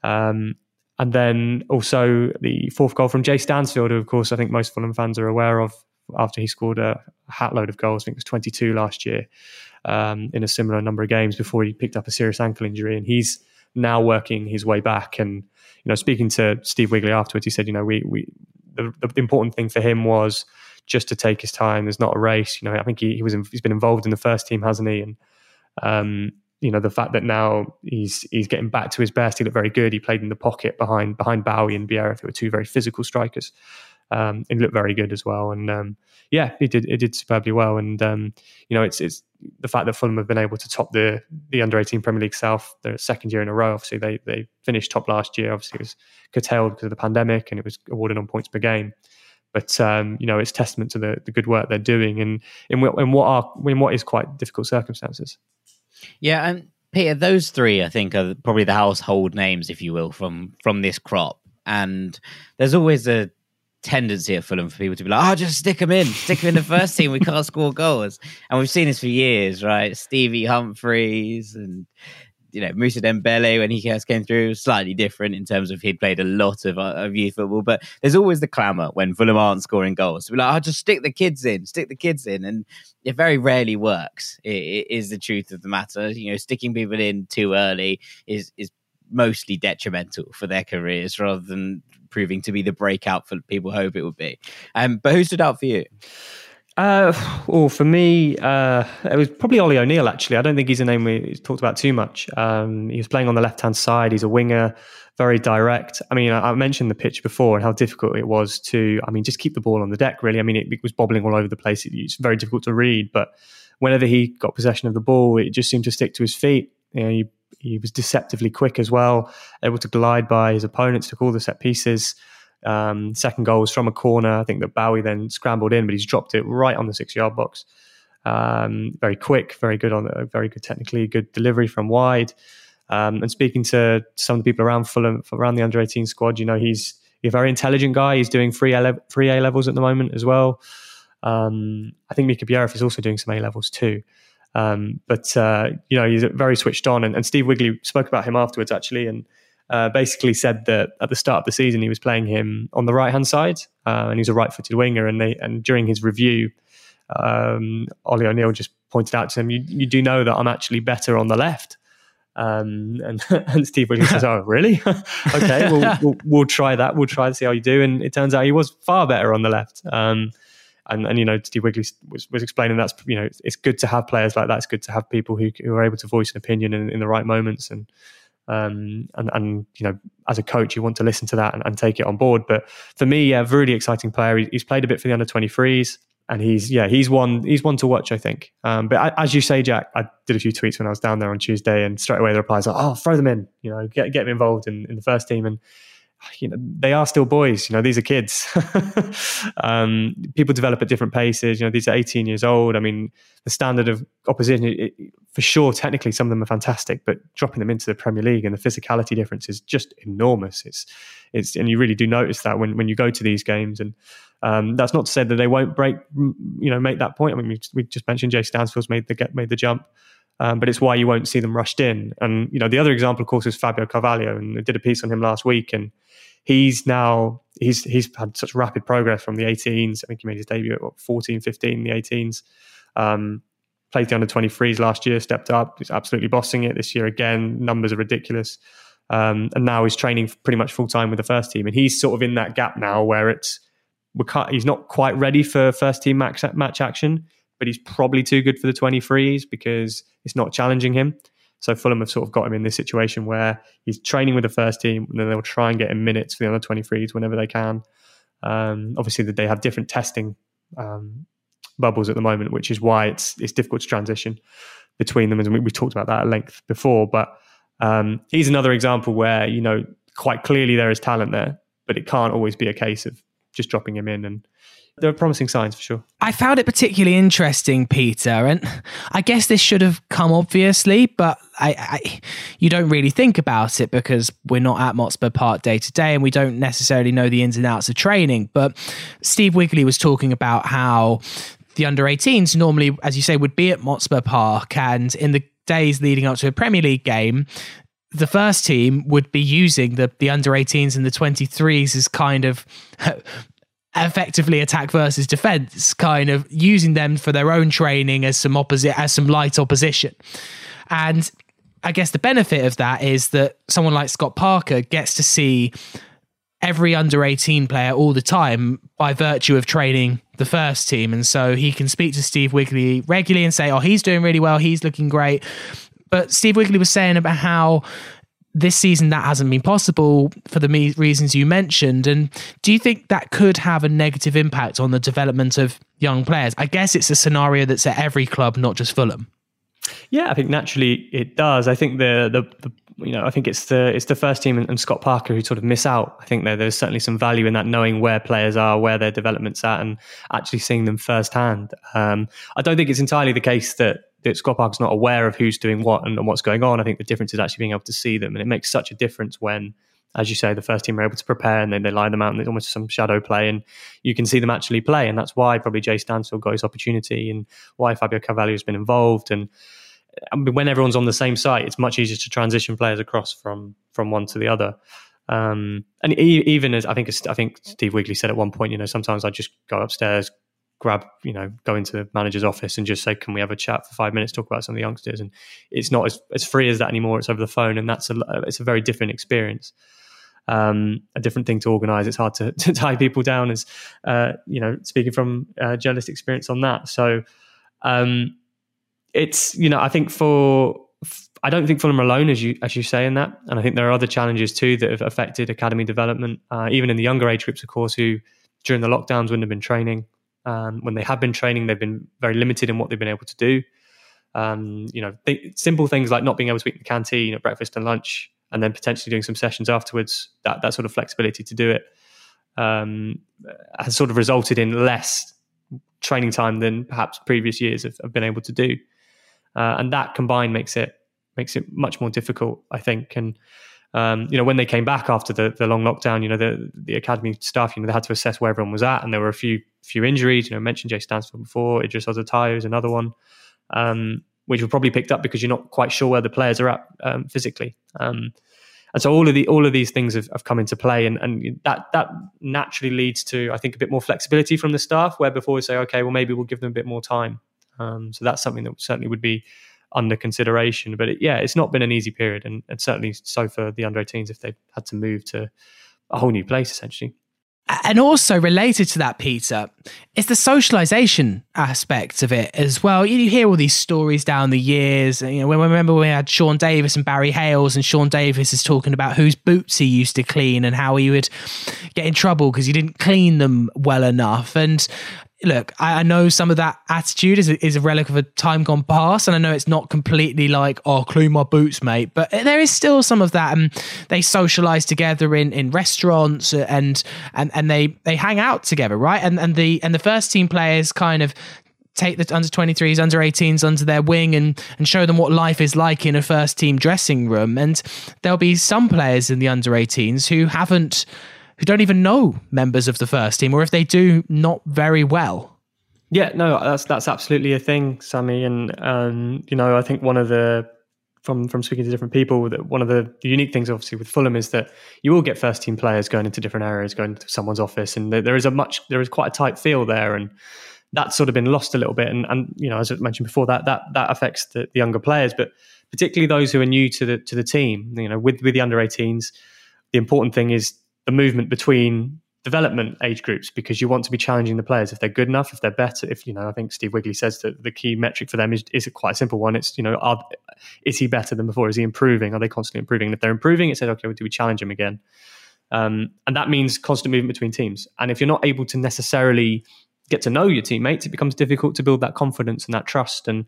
Um, and then also the fourth goal from Jay Stansfield, who, of course, I think most Fulham fans are aware of after he scored a hatload of goals. I think it was 22 last year um, in a similar number of games before he picked up a serious ankle injury. And he's now working his way back. And, you know, speaking to Steve Wigley afterwards, he said, you know, we, we the, the important thing for him was just to take his time. There's not a race. You know, I think he, he was he's been involved in the first team, hasn't he? And um, you know the fact that now he's he's getting back to his best. He looked very good. He played in the pocket behind behind Bowie and Biereth, who were two very physical strikers. Um, he looked very good as well, and um, yeah, he did it did superbly well. And um, you know, it's it's the fact that Fulham have been able to top the the under eighteen Premier League South their second year in a row. Obviously, they they finished top last year. Obviously, it was curtailed because of the pandemic, and it was awarded on points per game. But um, you know, it's testament to the, the good work they're doing, and in, in what are in what is quite difficult circumstances. Yeah, and Peter, those three I think are probably the household names, if you will, from from this crop. And there's always a tendency at Fulham for people to be like, "Oh, just stick them in, stick them in the first team. We can't score goals." And we've seen this for years, right? Stevie Humphrys and you know, Moussa Dembele when he first came through was slightly different in terms of he'd played a lot of, uh, of youth football. But there's always the clamour when Fulham aren't scoring goals. To be like, oh, just stick the kids in, stick the kids in. And it very rarely works, it, it is the truth of the matter. You know, sticking people in too early is, is mostly detrimental for their careers rather than proving to be the breakout for people hope it would be. Um, but who stood out for you? Uh, well, for me, uh, it was probably Ollie O'Neill. Actually, I don't think he's a name we talked about too much. Um, he was playing on the left hand side. He's a winger, very direct. I mean, I, I, mentioned the pitch before and how difficult it was to. I mean, just keep the ball on the deck. Really, I mean, it, it was bobbling all over the place. It, it's very difficult to read, but whenever he got possession of the ball, it just seemed to stick to his feet. You know, he, he was deceptively quick as well, able to glide by his opponents, took all the set pieces. Um, second goal was from a corner. I think that Bowie then scrambled in, but he's dropped it right on the six yard box. Um, very quick, very good on the, very good technically, good delivery from wide. Um, and speaking to some of the people around Fulham, around the under 18 squad, you know, he's, he's a very intelligent guy. He's doing three A, three a levels at the moment as well. Um, I think Mika Biereth is also doing some A levels too. Um, but, uh, you know, he's very switched on. And, and Steve Wigley spoke about him afterwards, actually. And uh, basically said that at the start of the season he was playing him on the right hand side, uh, and he's a right footed winger. And they and during his review, um, Ollie O'Neill just pointed out to him, "You you do know that I'm actually better on the left." Um, and, and Steve Williams says, "Oh, really? okay, we'll, we'll, we'll try that. We'll try and see how you do." And it turns out he was far better on the left. Um, and, and you know, Steve Wigley was, was explaining that's you know it's, it's good to have players like that. It's good to have people who, who are able to voice an opinion in, in the right moments. And um, and, and, you know, as a coach, you want to listen to that and, and take it on board. But for me, a really exciting player. He's played a bit for the under 23s and he's, yeah, he's one, he's one to watch, I think. Um, but as you say, Jack, I did a few tweets when I was down there on Tuesday and straight away the replies are, oh, throw them in, you know, get, get them involved in, in the first team. And, you know they are still boys you know these are kids. Um, people develop at different paces you know these are 18 years old. I mean the standard of opposition it, for sure technically some of them are fantastic but dropping them into the premier league and the physicality difference is just enormous. It's it's and you really do notice that when, when you go to these games. And um, that's not to say that they won't break you know make that point. I mean we, we just mentioned jay stansfield's made the get made the jump. Um, but it's why you won't see them rushed in. And you know, the other example, of course, is Fabio Carvalho, and I did a piece on him last week, and he's now he's he's had such rapid progress from the 18s. I think he made his debut at what, 14, 15, the 18s. Um, played the under 23s last year, stepped up. He's absolutely bossing it this year again. Numbers are ridiculous. Um, and now he's training pretty much full time with the first team. And he's sort of in that gap now where it's he's not quite ready for first team match, match action, but he's probably too good for the 23s because it's not challenging him. So Fulham have sort of got him in this situation where he's training with the first team, and then they'll try and get him minutes for the under 23s whenever they can. Um, obviously, they have different testing um, bubbles at the moment, which is why it's it's difficult to transition between them. And we, we talked about that at length before, but um, he's another example where you know quite clearly there is talent there, but it can't always be a case of just dropping him in and there are promising signs for sure. I found it particularly interesting, Peter, and I guess this should have come obviously, but I, I, you don't really think about it because we're not at Motspur Park day to day, and we don't necessarily know the ins and outs of training. But Steve Wigley was talking about how the under 18s normally, as you say, would be at Motspur Park, and in the days leading up to a Premier League game, the first team would be using the the under 18s and the 23s as kind of effectively attack versus defense kind of using them for their own training as some opposite as some light opposition. And i guess the benefit of that is that someone like scott parker gets to see every under 18 player all the time by virtue of training the first team. And so he can speak to steve wigley regularly and say oh he's doing really well. He's looking great. But Steve Wigley was saying about how this season that hasn't been possible for the me- reasons you mentioned. And do you think that could have a negative impact on the development of young players? I guess it's a scenario that's at every club, not just Fulham. Yeah, I think naturally it does. I think the the, the you know I think it's the it's the first team and, and Scott Parker who sort of miss out. I think there, there's certainly some value in that knowing where players are, where their development's at, and actually seeing them firsthand. Um, I don't think it's entirely the case that that Parker's not aware of who's doing what and, and, what's going on. I think the difference is actually being able to see them, and it makes such a difference when, as you say, the first team are able to prepare and then they line them out and there's almost some shadow play, and you can see them actually play, and that's why probably Jay Stansfield got his opportunity, and why Fabio Carvalho has been involved, and I mean, when everyone's on the same site, it's much easier to transition players across from from one to the other. Um, and even as I think I think Steve Wigley said at one point, you know, sometimes I just go upstairs, grab, you know, go into the manager's office and just say, "Can we have a chat for five minutes, talk about some of the youngsters?" And it's not as, as free as that anymore. It's over the phone, and that's a it's a very different experience. Um, a different thing to organise. It's hard to, to tie people down, as uh, you know, speaking from uh, journalist experience on that. So um, it's you know, I think for I don't think Fulham are alone, as you as you say in that, and I think there are other challenges too that have affected academy development, uh, even in the younger age groups, of course, who during the lockdowns wouldn't have been training. Um, when they have been training, they've been very limited in what they've been able to do. Um, you know, th- simple things like not being able to eat in the canteen at breakfast and lunch, and then potentially doing some sessions afterwards. That that sort of flexibility to do it um, has sort of resulted in less training time than perhaps previous years have, have been able to do, uh, and that combined makes it makes it much more difficult, I think. And um, you know, when they came back after the, the long lockdown, you know, the the academy staff, you know, they had to assess where everyone was at, and there were a few few injuries. You know, I mentioned Jay Stansfield before, Idris Odutayo is another one, um, which were probably picked up because you're not quite sure where the players are at um, physically. Um, and so all of the all of these things have, have come into play, and, and that that naturally leads to I think a bit more flexibility from the staff. Where before we say, okay, well maybe we'll give them a bit more time. Um, so that's something that certainly would be under consideration. But it, yeah, it's not been an easy period, and, and certainly so for the under 18s if they've had to move to a whole new place essentially. And also related to that, Peter, is the socialization aspect of it as well. You hear all these stories down the years. You know, when remember we had Sean Davis and Barry Hayles, and Sean Davis is talking about whose boots he used to clean and how he would get in trouble because he didn't clean them well enough. And look, I, I, know some of that attitude is a, is a relic of a time gone past, and I know it's not completely like, oh, clean my boots, mate. But there is still some of that, and they socialize together in, in restaurants, uh, and and and they they hang out together, right? And and the and the first team players kind of take the under 23s under 18s under their wing and and show them what life is like in a first team dressing room and there'll be some players in the under 18s who haven't who don't even know members of the first team, or if they do, not very well. Yeah, no, that's that's absolutely a thing, Sammy. And um, you know, I think one of the from from speaking to different people that one of the, the, unique things obviously with Fulham is that you will get first team players going into different areas, going to someone's office, and there, there is a much there is quite a tight feel there, and that's sort of been lost a little bit. And and you know, as I mentioned before, that that that affects the, the younger players, but particularly those who are new to the to the team. You know, with with the under 18s, the important thing is the movement between development age groups because you want to be challenging the players if they're good enough, if they're better. If you know, I think Steve Wigley says that the key metric for them is is quite a simple one. It's you know, are, is he better than before? Is he improving? Are they constantly improving? And if they're improving, it says okay, well, do we challenge him again? Um, and that means constant movement between teams. And if you're not able to necessarily get to know your teammates, it becomes difficult to build that confidence and that trust. And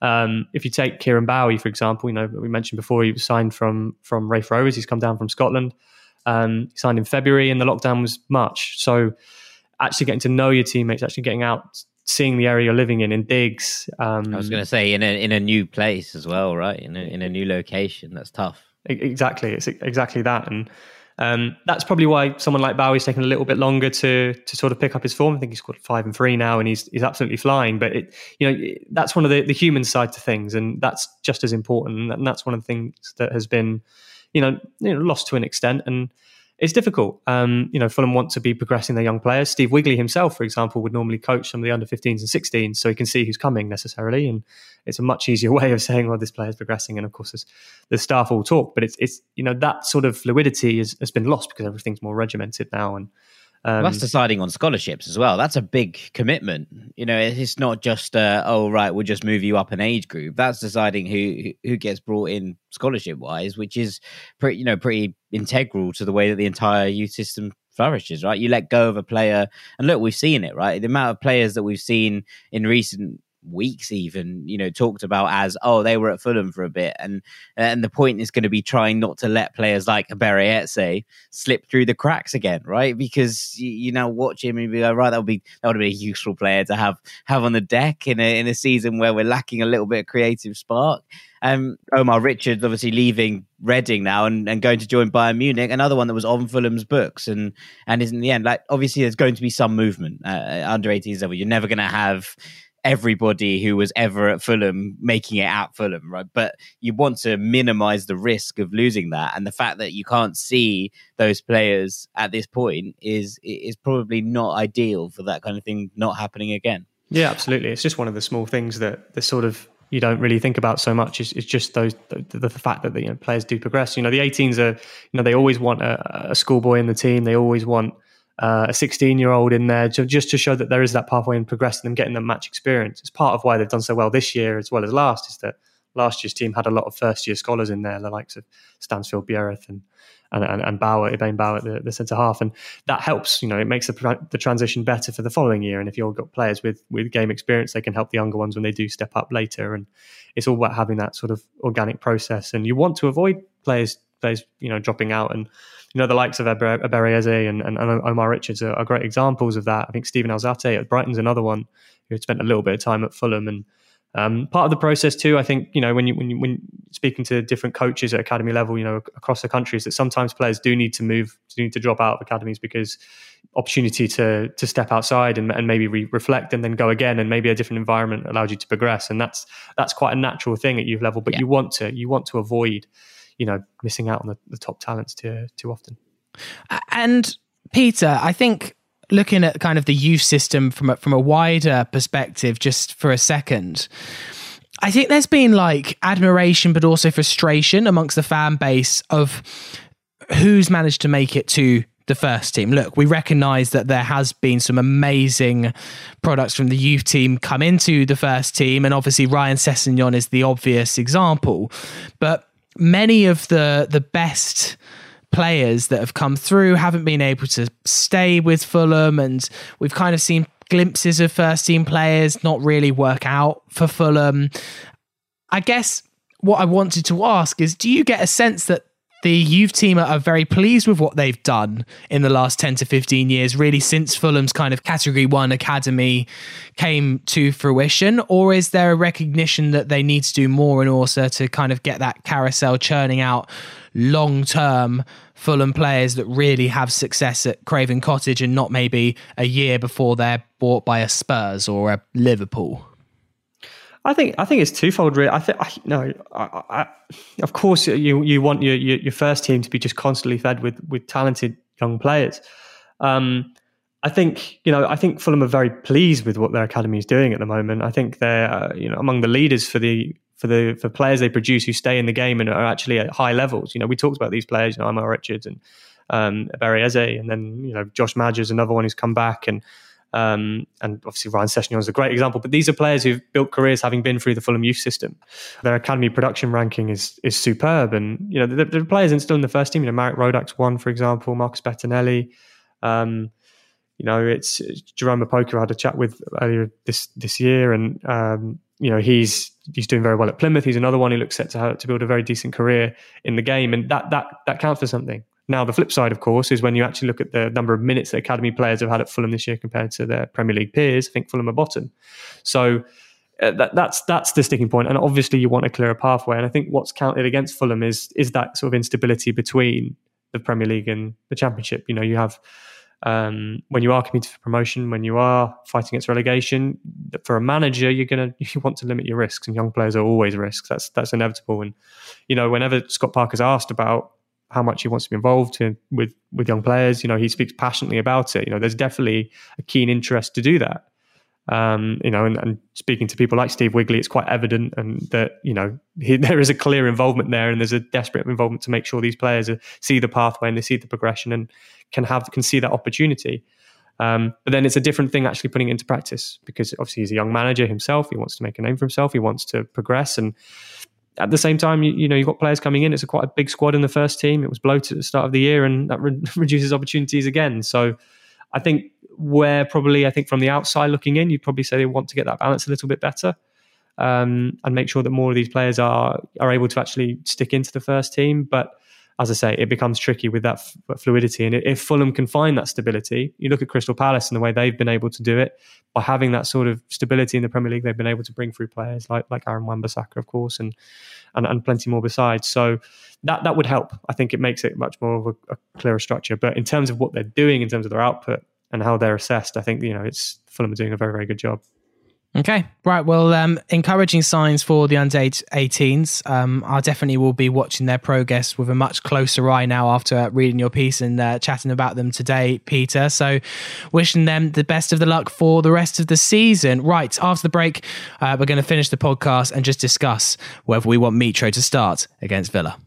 um, if you take Kieran Bowie, for example, you know we mentioned before he was signed from from Raith Rovers. He's come down from Scotland. Um, he signed in February, and the lockdown was March. So actually getting to know your teammates, actually getting out, seeing the area you're living in in digs. Um, I was going to say in a in a new place as well, right? In a, in a new location, that's tough. Exactly, it's exactly that, and um, that's probably why someone like Bowie's taken a little bit longer to to sort of pick up his form. I think he's got five and three now, and he's he's absolutely flying. But it, you know, that's one of the the human side to things, and that's just as important. And that's one of the things that has been, you know, you know lost to an extent. And it's difficult. Um, you know, Fulham want to be progressing their young players. Steve Wigley himself, for example, would normally coach some of the under 15s and 16s, so he can see who's coming necessarily. And it's a much easier way of saying, well, this player's progressing. And of course, the staff all talk, but it's, it's you know, that sort of fluidity has, has been lost because everything's more regimented now. And um, that's deciding on scholarships as well. That's a big commitment. You know, it's not just uh, oh right, we'll just move you up an age group. That's deciding who who gets brought in scholarship wise, which is pretty you know pretty integral to the way that the entire youth system flourishes. Right, you let go of a player, and look, we've seen it. Right, the amount of players that we've seen in recent weeks even you know talked about as oh they were at Fulham for a bit and and the point is going to be trying not to let players like Eberechi slip through the cracks again right? Because you, you now watch him and be like right that would be that would be a useful player to have have on the deck in a in a season where we're lacking a little bit of creative spark. Um, Omar Richards obviously leaving Reading now and, and going to join Bayern Munich, another one that was on Fulham's books and and is in the end. Like obviously there's going to be some movement uh, under 18s level. You're never going to have everybody who was ever at Fulham making it at Fulham, right? But you want to minimize the risk of losing that, and the fact that you can't see those players at this point is is probably not ideal for that kind of thing not happening again. Yeah, absolutely. It's just one of the small things that the sort of you don't really think about so much is, is just those the, the fact that the you know, players do progress. You know, the 18s are you know they always want a, a schoolboy in the team. They always want uh, a 16 year old in there to, just to show that there is that pathway in progressing them, getting them match experience. It's part of why they've done so well this year as well as last, is that last year's team had a lot of first year scholars in there, the likes of Stansfield Biereth and and, and, and Bowat, Ibane Bowat, the, the centre half, and that helps. You know, it makes the, the transition better for the following year. And if you've got players with with game experience, they can help the younger ones when they do step up later. And it's all about having that sort of organic process. And you want to avoid players players, you know, dropping out and you know, the likes of Eberechi and, and, and, Omar Richards are, are, great examples of that. I think Steven Alzate at Brighton's another one who had spent a little bit of time at Fulham. And um, part of the process too, I think, you know, when you, when you, when speaking to different coaches at academy level, you know, across the country is that sometimes players do need to move, do need to drop out of academies because opportunity to to step outside and, and maybe re- reflect and then go again and maybe a different environment allows you to progress and that's that's quite a natural thing at youth level but yeah. you want to you want to avoid you know missing out on the, the top talents too too often. And Peter, I think looking at kind of the youth system from a, from a wider perspective, just for a second. I think there's been like admiration, but also frustration amongst the fan base of who's managed to make it to the first team. Look, we recognize that there has been some amazing products from the youth team come into the first team, and obviously Ryan Sessegnon is the obvious example. But many of the the best players that have come through haven't been able to stay with Fulham, and we've kind of seen glimpses of first team players not really work out for Fulham. I guess what I wanted to ask is do you get a sense that the youth team are very pleased with what they've done in the last 10 to 15 years, really since Fulham's kind of category one academy came to fruition? Or is there a recognition that they need to do more in order to kind of get that carousel churning out long term Fulham players that really have success at Craven Cottage and not maybe a year before they're bought by a Spurs or a Liverpool? I think I think it's twofold. Really, I think I, no. I, I, of course, you you want your, your, your first team to be just constantly fed with with talented young players. Um, I think you know I think Fulham are very pleased with what their academy is doing at the moment. I think they're uh, you know among the leaders for the for the for players they produce who stay in the game and are actually at high levels. You know, we talked about these players, you know, Omar Richards and um, Barry Eze, and then you know Josh Maja's another one who's come back and um, and obviously Ryan Sessegnon is a great example. But these are players who've built careers having been through the Fulham youth system. Their academy production ranking is is superb, and you know the, players still in the first team. You know Marek Rodak's one, for example, Marcus Bettinelli. Um, you know, it's, Jerome Opoku I had a chat with earlier this this year, and um, you know he's he's doing very well at Plymouth. He's another one who looks set to to build a very decent career in the game, and that that that counts for something. Now, the flip side, of course, is when you actually look at the number of minutes that academy players have had at Fulham this year compared to their Premier League peers. I think Fulham are bottom. So uh, that, that's that's the sticking point. and obviously you want a clearer pathway. And I think what's counted against Fulham is is that sort of instability between the Premier League and the Championship. You know, you have um, when you are competing for promotion, when you are fighting against relegation, for a manager, you're gonna you want to limit your risks, and young players are always risks. That's that's inevitable. And you know, whenever Scott Parker's asked about how much he wants to be involved in, with with young players. You know, he speaks passionately about it. You know, there's definitely a keen interest to do that. Um, you know, and, and, speaking to people like Steve Wigley, it's quite evident, and that you know he, there is a clear involvement there, and there's a desperate involvement to make sure these players see the pathway and they see the progression and can have can see that opportunity. Um, but then it's a different thing actually putting it into practice because obviously he's a young manager himself. He wants to make a name for himself. He wants to progress, and at the same time, you, you, know, you've got players coming in. It's a quite a big squad in the first team. It was bloated at the start of the year, and that re- reduces opportunities again. So, I think where probably I think from the outside looking in, you'd probably say they want to get that balance a little bit better, um, and make sure that more of these players are are able to actually stick into the first team. But as I say, it becomes tricky with that f- fluidity. And if Fulham can find that stability, you look at Crystal Palace and the way they've been able to do it by having that sort of stability in the Premier League. They've been able to bring through players like like Aaron Wan-Bissaka, of course, and, and and plenty more besides. So that that would help. I think it makes it much more of a, a clearer structure. But in terms of what they're doing, in terms of their output and how they're assessed, I think you know it's Fulham are doing a very very good job. Okay, right. Well, um, encouraging signs for the under 18s. Um, I definitely will be watching their progress with a much closer eye now after reading your piece and uh, chatting about them today, Peter. So, wishing them the best of the luck for the rest of the season. Right, after the break, uh, we're going to finish the podcast and just discuss whether we want Mitro to start against Villa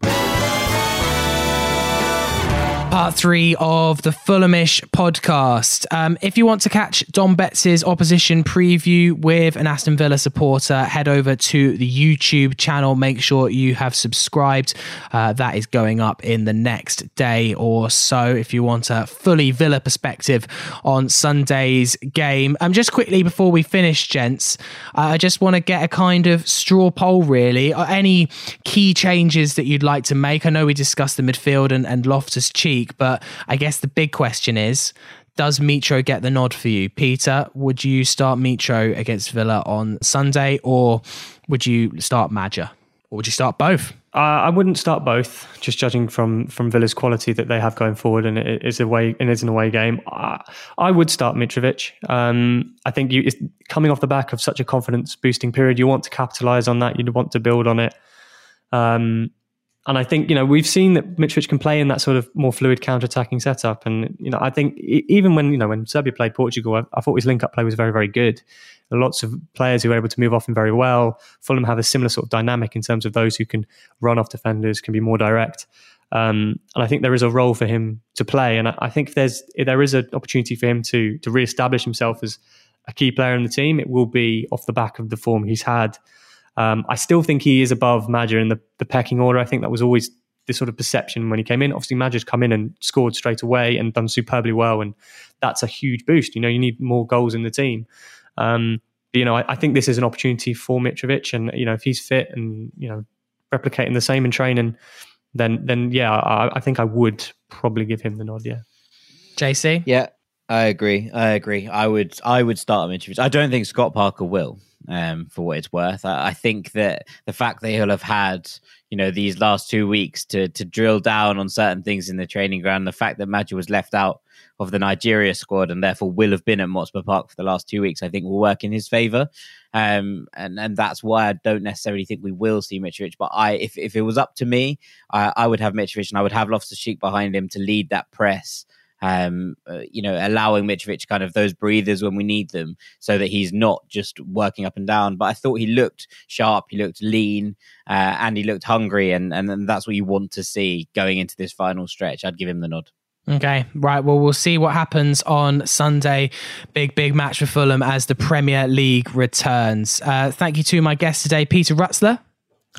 part three of the Fulhamish podcast. Um, if you want to catch Dom Betts' opposition preview with an Aston Villa supporter, head over to the YouTube channel. Make sure you have subscribed. Uh, that is going up in the next day or so. If you want a fully Villa perspective on Sunday's game. Um, just quickly before we finish, gents, uh, I just want to get a kind of straw poll really. Any key changes that you'd like to make? I know we discussed the midfield and, and Loftus Cheek But I guess the big question is does Mitro get the nod for you? Peter, would you start Mitro against Villa on Sunday or would you start Maja? Or would you start both? Uh, I wouldn't start both, just judging from from Villa's quality that they have going forward, and it is a way and it's an away game. Uh, I would start Mitrovic. Um, I think you coming off the back of such a confidence boosting period, you want to capitalise on that. You want to build on it. Um, and I think you know we've seen that Mitrovic can play in that sort of more fluid counter-attacking setup, and you know I think even when you know when Serbia played Portugal, I, I thought his link-up play was very very good. Lots of players who are able to move off him very well. Fulham have a similar sort of dynamic in terms of those who can run off defenders, can be more direct, um, and I think there is a role for him to play. And I, I think there's there is an opportunity for him to to re-establish himself as a key player in the team. It will be off the back of the form he's had um, I still think he is above Maja in the, the pecking order. I think that was always the sort of perception when he came in. Obviously, Maja's come in and scored straight away and done superbly well, and that's a huge boost. You know, you need more goals in the team. Um, but, you know, I, I, think this is an opportunity for Mitrovic, and you know, if he's fit and you know, replicating the same in training, then then yeah, I, I think I would probably give him the nod. Yeah. JC. Yeah, I agree. I agree. I would I would start Mitrovic. I don't think Scott Parker will. Um, for what it's worth. I, I, think that the fact that he'll have had, you know, these last two weeks to to drill down on certain things in the training ground, the fact that Maja was left out of the Nigeria squad and therefore will have been at Motspur Park for the last two weeks, I think will work in his favour. Um, and and that's why I don't necessarily think we will see Mitrovic. But I, if if it was up to me, I, I would have Mitrovic and I would have Loftus Cheek behind him to lead that press um, uh, you know, allowing Mitrovic kind of those breathers when we need them so that he's not just working up and down. But I thought he looked sharp, he looked lean, uh, and he looked hungry. And, and that's what you want to see going into this final stretch. I'd give him the nod. Okay, right. Well, we'll see what happens on Sunday. Big, big match for Fulham as the Premier League returns. Uh, thank you to my guest today, Peter Rutzler.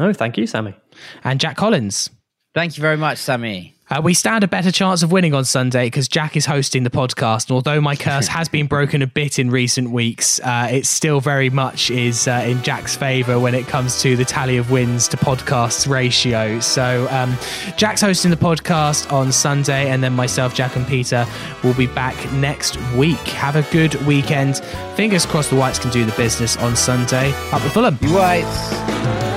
Oh, thank you, Sammy. And Jack Collins. Thank you very much, Sammy. Uh, we stand a better chance of winning on Sunday because Jack is hosting the podcast. And although my curse has been broken a bit in recent weeks, uh, it still very much is uh, in Jack's favour when it comes to the tally of wins to podcasts ratio. So um, Jack's hosting the podcast on Sunday, and then myself, Jack, and Peter will be back next week. Have a good weekend. Fingers crossed the Whites can do the business on Sunday. Up the Fulham. You Whites.